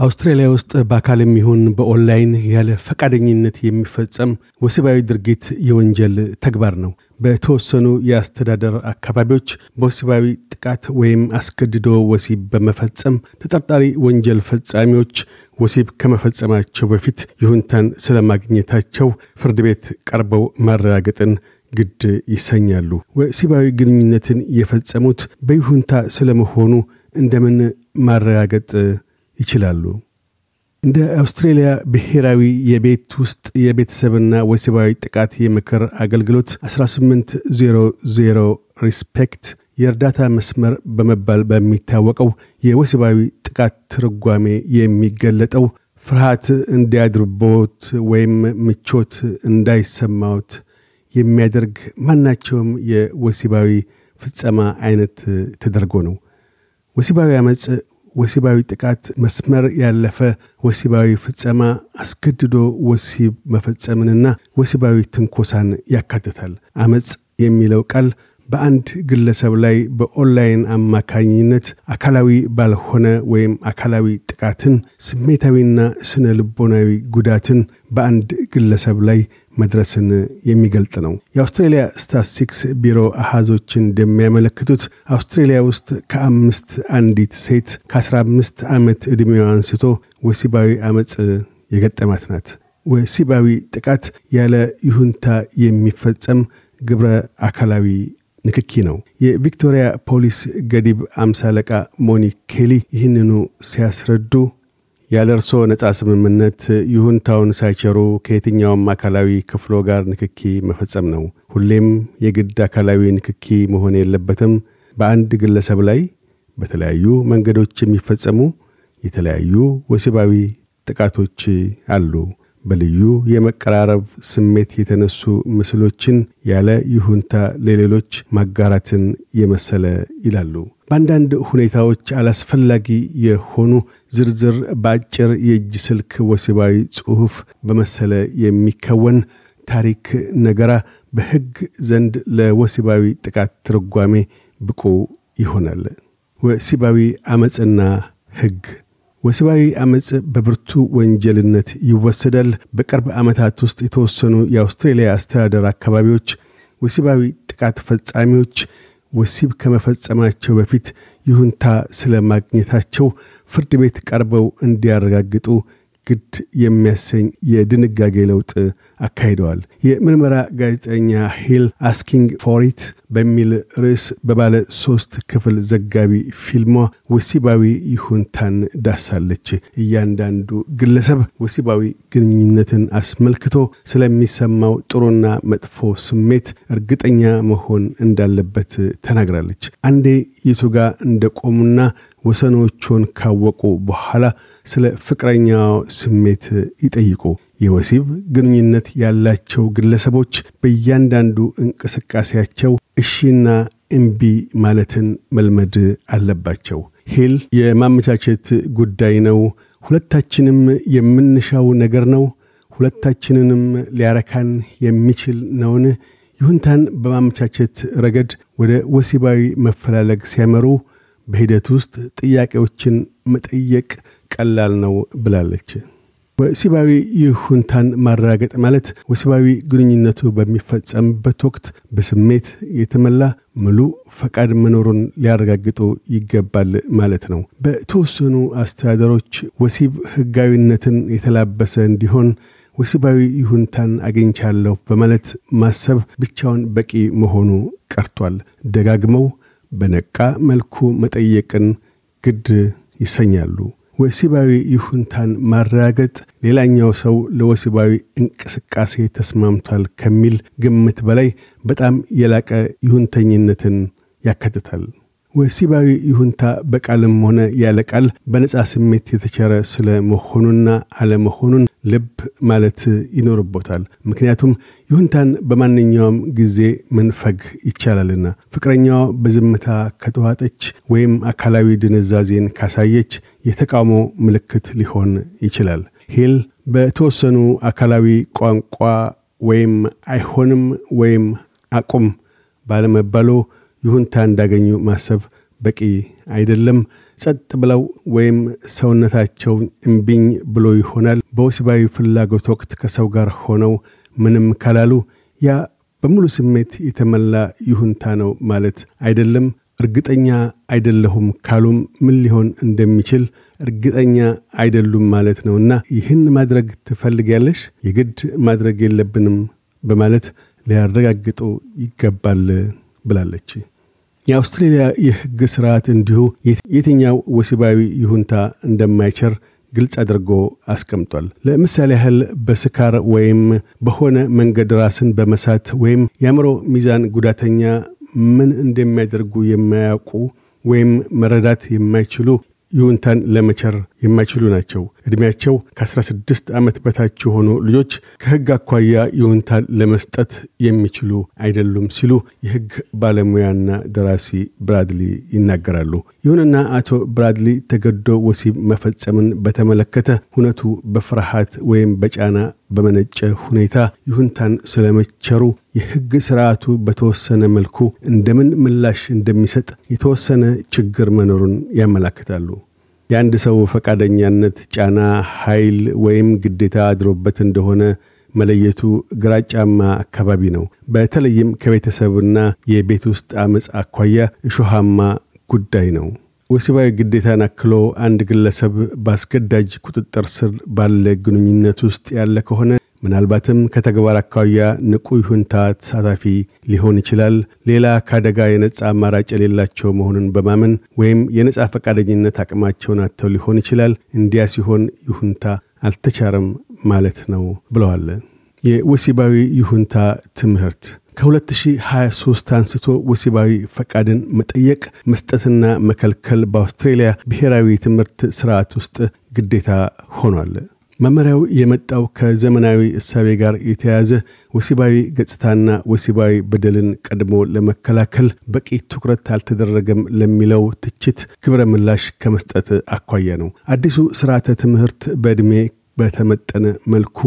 አውስትራሊያ ውስጥ በአካልም ይሁን በኦንላይን ያለ ፈቃደኝነት የሚፈጸም ወሲባዊ ድርጊት የወንጀል ተግባር ነው። በተወሰኑ የአስተዳደር አካባቢዎች በወሲባዊ ጥቃት ወይም አስገድዶ ወሲብ በመፈጸም ተጠርጣሪ ወንጀል ፈጻሚዎች ወሲብ ከመፈጸማቸው በፊት ይሁንታን ስለማግኘታቸው ፍርድ ቤት ቀርበው ማረጋገጥን ግድ ይሰኛሉ። ወሲባዊ ግንኙነትን የፈጸሙት በይሁንታ ስለመሆኑ እንደምን ማረጋገጥ ይችላሉ? እንደ አውስትሬልያ ብሔራዊ የቤት ውስጥ የቤተሰብና ወሲባዊ ጥቃት የምክር አገልግሎት 1800 Respect የእርዳታ መስመር በመባል በሚታወቀው የወሲባዊ ጥቃት ትርጓሜ የሚገለጠው ፍርሃት እንዲያድርቦት ወይም ምቾት እንዳይሰማዎት የሚያደርግ ማናቸውም የወሲባዊ ፍጸማ አይነት ተደርጎ ነው። ወሲባዊ አመፅ ወሲባዊ ጥቃት፣ መስመር ያለፈ ወሲባዊ ፍጸማ፣ አስገድዶ ወሲብ መፈጸምንና ወሲባዊ ትንኮሳን ያካትታል። አመፅ የሚለው ቃል በአንድ ግለሰብ ላይ በኦንላይን አማካኝነት አካላዊ ባልሆነ ወይም አካላዊ ጥቃትን፣ ስሜታዊና ስነ ልቦናዊ ጉዳትን በአንድ ግለሰብ ላይ መድረስን የሚገልጥ ነው። የአውስትሬልያ ስታትስቲክስ ቢሮ አሃዞች እንደሚያመለክቱት አውስትሬልያ ውስጥ ከአምስት አንዲት ሴት ከ15 ዓመት ዕድሜዋ አንስቶ ወሲባዊ አመፅ የገጠማት ናት። ወሲባዊ ጥቃት ያለ ይሁንታ የሚፈጸም ግብረ አካላዊ ንክኪ ነው። የቪክቶሪያ ፖሊስ ገዲብ አምሳ አለቃ ሞኒክ ኬሊ ይህንኑ ሲያስረዱ ያለ እርሶ ነጻ ስምምነት ይሁንታውን ሳይቸሩ ከየትኛውም አካላዊ ክፍሎ ጋር ንክኪ መፈጸም ነው። ሁሌም የግድ አካላዊ ንክኪ መሆን የለበትም። በአንድ ግለሰብ ላይ በተለያዩ መንገዶች የሚፈጸሙ የተለያዩ ወሲባዊ ጥቃቶች አሉ። በልዩ የመቀራረብ ስሜት የተነሱ ምስሎችን ያለ ይሁንታ ለሌሎች ማጋራትን የመሰለ ይላሉ። በአንዳንድ ሁኔታዎች አላስፈላጊ የሆኑ ዝርዝር በአጭር የእጅ ስልክ ወሲባዊ ጽሑፍ በመሰለ የሚከወን ታሪክ ነገራ በሕግ ዘንድ ለወሲባዊ ጥቃት ትርጓሜ ብቁ ይሆናል። ወሲባዊ አመፅና ሕግ ወሲባዊ አመፅ በብርቱ ወንጀልነት ይወሰዳል። በቅርብ ዓመታት ውስጥ የተወሰኑ የአውስትሬልያ አስተዳደር አካባቢዎች ወሲባዊ ጥቃት ፈጻሚዎች ወሲብ ከመፈጸማቸው በፊት ይሁንታ ስለ ማግኘታቸው ፍርድ ቤት ቀርበው እንዲያረጋግጡ ግድ የሚያሰኝ የድንጋጌ ለውጥ አካሂደዋል። የምርመራ ጋዜጠኛ ሂል Asking For It በሚል ርዕስ በባለ ሶስት ክፍል ዘጋቢ ፊልሟ ወሲባዊ ይሁንታን ዳሳለች። እያንዳንዱ ግለሰብ ወሲባዊ ግንኙነትን አስመልክቶ ስለሚሰማው ጥሩና መጥፎ ስሜት እርግጠኛ መሆን እንዳለበት ተናግራለች። አንዴ የቱጋ እንደቆሙና ወሰኖቹን ካወቁ በኋላ ስለ ፍቅረኛው ስሜት ይጠይቁ። የወሲብ ግንኙነት ያላቸው ግለሰቦች በእያንዳንዱ እንቅስቃሴያቸው እሺና እምቢ ማለትን መልመድ አለባቸው። ሂል የማመቻቸት ጉዳይ ነው። ሁለታችንም የምንሻው ነገር ነው። ሁለታችንንም ሊያረካን የሚችል ነውን? ይሁንታን በማመቻቸት ረገድ ወደ ወሲባዊ መፈላለግ ሲያመሩ በሂደት ውስጥ ጥያቄዎችን መጠየቅ ቀላል ነው ብላለች። ወሲባዊ ይሁንታን ማረጋገጥ ማለት ወሲባዊ ግንኙነቱ በሚፈጸምበት ወቅት በስሜት የተመላ ሙሉ ፈቃድ መኖሩን ሊያረጋግጡ ይገባል ማለት ነው። በተወሰኑ አስተዳደሮች ወሲብ ሕጋዊነትን የተላበሰ እንዲሆን ወሲባዊ ይሁንታን አግኝቻለሁ በማለት ማሰብ ብቻውን በቂ መሆኑ ቀርቷል። ደጋግመው በነቃ መልኩ መጠየቅን ግድ ይሰኛሉ። ወሲባዊ ይሁንታን ማረጋገጥ ሌላኛው ሰው ለወሲባዊ እንቅስቃሴ ተስማምቷል ከሚል ግምት በላይ በጣም የላቀ ይሁንተኝነትን ያካትታል። ወሲባዊ ይሁንታ በቃልም ሆነ ያለ ቃል በነጻ ስሜት የተቸረ ስለ መሆኑና አለመሆኑን ልብ ማለት ይኖርቦታል። ምክንያቱም ይሁንታን በማንኛውም ጊዜ መንፈግ ይቻላልና። ፍቅረኛዋ በዝምታ ከተዋጠች ወይም አካላዊ ድንዛዜን ካሳየች የተቃውሞ ምልክት ሊሆን ይችላል። ሂል በተወሰኑ አካላዊ ቋንቋ ወይም አይሆንም ወይም አቁም ባለመባሎ ይሁንታ እንዳገኙ ማሰብ በቂ አይደለም። ጸጥ ብለው ወይም ሰውነታቸውን እምቢኝ ብሎ ይሆናል በወሲባዊ ፍላጎት ወቅት ከሰው ጋር ሆነው ምንም ካላሉ ያ በሙሉ ስሜት የተመላ ይሁንታ ነው ማለት አይደለም። እርግጠኛ አይደለሁም ካሉም ምን ሊሆን እንደሚችል እርግጠኛ አይደሉም ማለት ነውና ይህን ማድረግ ትፈልጊያለሽ? የግድ ማድረግ የለብንም በማለት ሊያረጋግጡ ይገባል ብላለች። የአውስትሬልያ የሕግ ስርዓት እንዲሁ የትኛው ወሲባዊ ይሁንታ እንደማይቸር ግልጽ አድርጎ አስቀምጧል። ለምሳሌ ያህል በስካር ወይም በሆነ መንገድ ራስን በመሳት ወይም የአእምሮ ሚዛን ጉዳተኛ ምን እንደሚያደርጉ የማያውቁ ወይም መረዳት የማይችሉ ይሁንታን ለመቸር የማይችሉ ናቸው። ዕድሜያቸው ከ16 ዓመት በታች የሆኑ ልጆች ከሕግ አኳያ ይሁንታን ለመስጠት የሚችሉ አይደሉም ሲሉ የሕግ ባለሙያና ደራሲ ብራድሊ ይናገራሉ። ይሁንና አቶ ብራድሊ ተገዶ ወሲብ መፈጸምን በተመለከተ ሁነቱ በፍርሃት ወይም በጫና በመነጨ ሁኔታ ይሁንታን ስለመቸሩ የሕግ ስርዓቱ በተወሰነ መልኩ እንደምን ምላሽ እንደሚሰጥ የተወሰነ ችግር መኖሩን ያመላክታሉ። የአንድ ሰው ፈቃደኛነት ጫና፣ ኃይል ወይም ግዴታ አድሮበት እንደሆነ መለየቱ ግራጫማ አካባቢ ነው። በተለይም ከቤተሰብና የቤት ውስጥ አመፅ አኳያ እሾሃማ ጉዳይ ነው። ወሲባዊ ግዴታን አክሎ አንድ ግለሰብ በአስገዳጅ ቁጥጥር ስር ባለ ግንኙነት ውስጥ ያለ ከሆነ ምናልባትም ከተግባር አኳያ ንቁ ይሁንታ ተሳታፊ ሊሆን ይችላል። ሌላ ከአደጋ የነጻ አማራጭ የሌላቸው መሆኑን በማመን ወይም የነጻ ፈቃደኝነት አቅማቸውን አጥተው ሊሆን ይችላል። እንዲያ ሲሆን ይሁንታ አልተቻረም ማለት ነው ብለዋል። የወሲባዊ ይሁንታ ትምህርት ከ2023 አንስቶ ወሲባዊ ፈቃድን መጠየቅ መስጠትና መከልከል በአውስትሬልያ ብሔራዊ ትምህርት ስርዓት ውስጥ ግዴታ ሆኗል። መመሪያው የመጣው ከዘመናዊ እሳቤ ጋር የተያዘ ወሲባዊ ገጽታና ወሲባዊ በደልን ቀድሞ ለመከላከል በቂ ትኩረት አልተደረገም ለሚለው ትችት ግብረ ምላሽ ከመስጠት አኳያ ነው። አዲሱ ስርዓተ ትምህርት በዕድሜ በተመጠነ መልኩ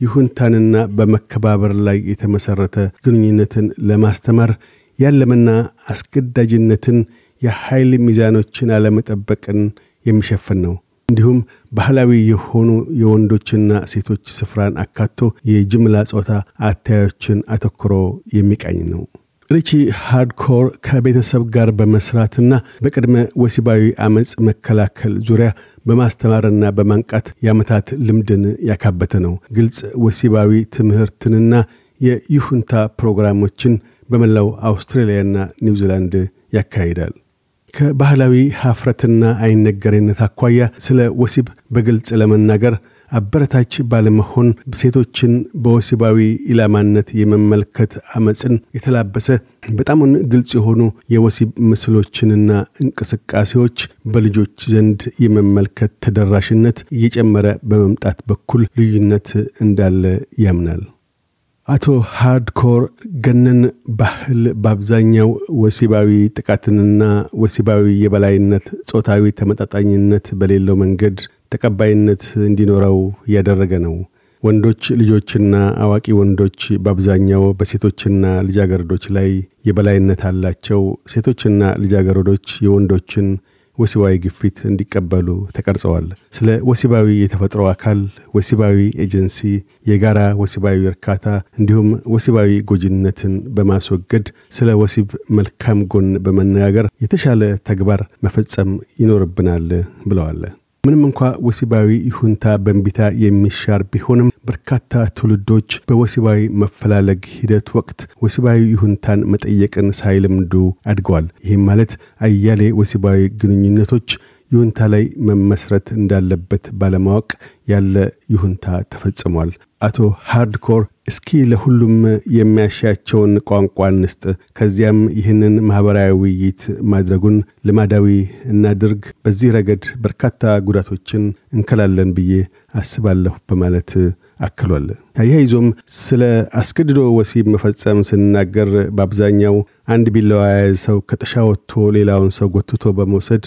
ይሁንታንና በመከባበር ላይ የተመሠረተ ግንኙነትን ለማስተማር ያለምና አስገዳጅነትን፣ የኃይል ሚዛኖችን አለመጠበቅን የሚሸፍን ነው። እንዲሁም ባህላዊ የሆኑ የወንዶችና ሴቶች ስፍራን አካቶ የጅምላ ጾታ አታዮችን አተኩሮ የሚቃኝ ነው። ሪቺ ሃርድኮር ከቤተሰብ ጋር በመስራትና በቅድመ ወሲባዊ አመፅ መከላከል ዙሪያ በማስተማርና በማንቃት የዓመታት ልምድን ያካበተ ነው። ግልጽ ወሲባዊ ትምህርትንና የይሁንታ ፕሮግራሞችን በመላው አውስትራሊያና ኒውዚላንድ ያካሂዳል። ከባህላዊ ሀፍረትና አይነገሬነት አኳያ ስለ ወሲብ በግልጽ ለመናገር አበረታች ባለመሆን ሴቶችን በወሲባዊ ኢላማነት የመመልከት አመፅን የተላበሰ በጣሙን ግልጽ የሆኑ የወሲብ ምስሎችንና እንቅስቃሴዎች በልጆች ዘንድ የመመልከት ተደራሽነት እየጨመረ በመምጣት በኩል ልዩነት እንዳለ ያምናል። አቶ ሃርድኮር ገነን ባህል በአብዛኛው ወሲባዊ ጥቃትንና ወሲባዊ የበላይነት፣ ጾታዊ ተመጣጣኝነት በሌለው መንገድ ተቀባይነት እንዲኖረው እያደረገ ነው። ወንዶች ልጆችና አዋቂ ወንዶች በአብዛኛው በሴቶችና ልጃገረዶች ላይ የበላይነት አላቸው። ሴቶችና ልጃገረዶች የወንዶችን ወሲባዊ ግፊት እንዲቀበሉ ተቀርጸዋል። ስለ ወሲባዊ የተፈጥሮ አካል፣ ወሲባዊ ኤጀንሲ፣ የጋራ ወሲባዊ እርካታ እንዲሁም ወሲባዊ ጎጂነትን በማስወገድ ስለ ወሲብ መልካም ጎን በመነጋገር የተሻለ ተግባር መፈጸም ይኖርብናል ብለዋል። ምንም እንኳ ወሲባዊ ይሁንታ በንቢታ የሚሻር ቢሆንም በርካታ ትውልዶች በወሲባዊ መፈላለግ ሂደት ወቅት ወሲባዊ ይሁንታን መጠየቅን ሳይለምዱ አድገዋል። ይህም ማለት አያሌ ወሲባዊ ግንኙነቶች ይሁንታ ላይ መመስረት እንዳለበት ባለማወቅ ያለ ይሁንታ ተፈጽሟል። አቶ ሃርድኮር እስኪ ለሁሉም የሚያሻቸውን ቋንቋ እንስጥ፣ ከዚያም ይህንን ማኅበራዊ ውይይት ማድረጉን ልማዳዊ እናድርግ። በዚህ ረገድ በርካታ ጉዳቶችን እንከላለን ብዬ አስባለሁ በማለት አክሏል። አያይዞም ስለ አስገድዶ ወሲብ መፈጸም ስናገር በአብዛኛው አንድ ቢላዋ የያዘ ሰው ከጥሻ ወጥቶ ሌላውን ሰው ጎትቶ በመውሰድ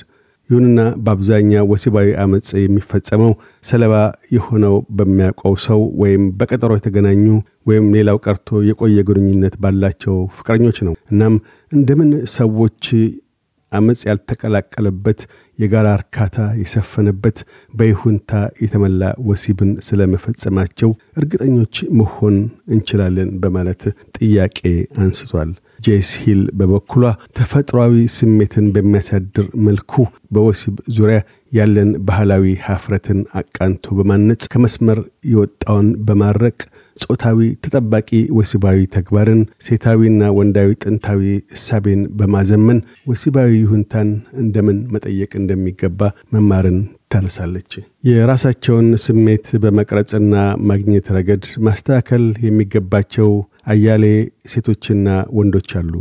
ይሁንና በአብዛኛው ወሲባዊ አመፅ የሚፈጸመው ሰለባ የሆነው በሚያውቀው ሰው ወይም በቀጠሮ የተገናኙ ወይም ሌላው ቀርቶ የቆየ ግንኙነት ባላቸው ፍቅረኞች ነው። እናም እንደምን ሰዎች አመፅ ያልተቀላቀለበት የጋራ እርካታ የሰፈነበት በይሁንታ የተመላ ወሲብን ስለመፈጸማቸው እርግጠኞች መሆን እንችላለን በማለት ጥያቄ አንስቷል። ጄስ ሂል በበኩሏ ተፈጥሯዊ ስሜትን በሚያሳድር መልኩ በወሲብ ዙሪያ ያለን ባህላዊ ሀፍረትን አቃንቶ በማነጽ ከመስመር የወጣውን በማድረቅ ጾታዊ ተጠባቂ ወሲባዊ ተግባርን ሴታዊና ወንዳዊ ጥንታዊ እሳቤን በማዘመን ወሲባዊ ይሁንታን እንደምን መጠየቅ እንደሚገባ መማርን ታነሳለች። የራሳቸውን ስሜት በመቅረጽና ማግኘት ረገድ ማስተካከል የሚገባቸው አያሌ ሴቶችና ወንዶች አሉ።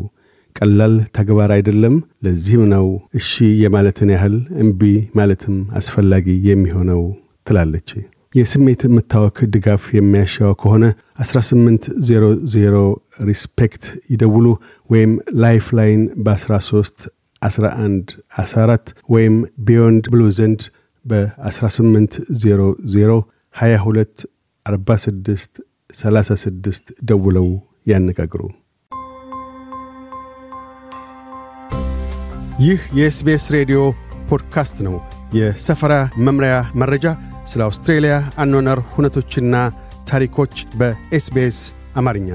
ቀላል ተግባር አይደለም። ለዚህም ነው እሺ የማለትን ያህል እምቢ ማለትም አስፈላጊ የሚሆነው ትላለች። የስሜት መታወክ ድጋፍ የሚያሻው ከሆነ 1800 Respect ይደውሉ ወይም Lifeline በ13 11 14 ወይም Beyond Blue ዘንድ በ1800 22 46 36 ደውለው ያነጋግሩ። ይህ የ SBS ሬዲዮ ፖድካስት ነው። የሰፈራ መምሪያ መረጃ፣ ስለ አውስትሬልያ አኗኗር ሁነቶችና ታሪኮች በ SBS አማርኛ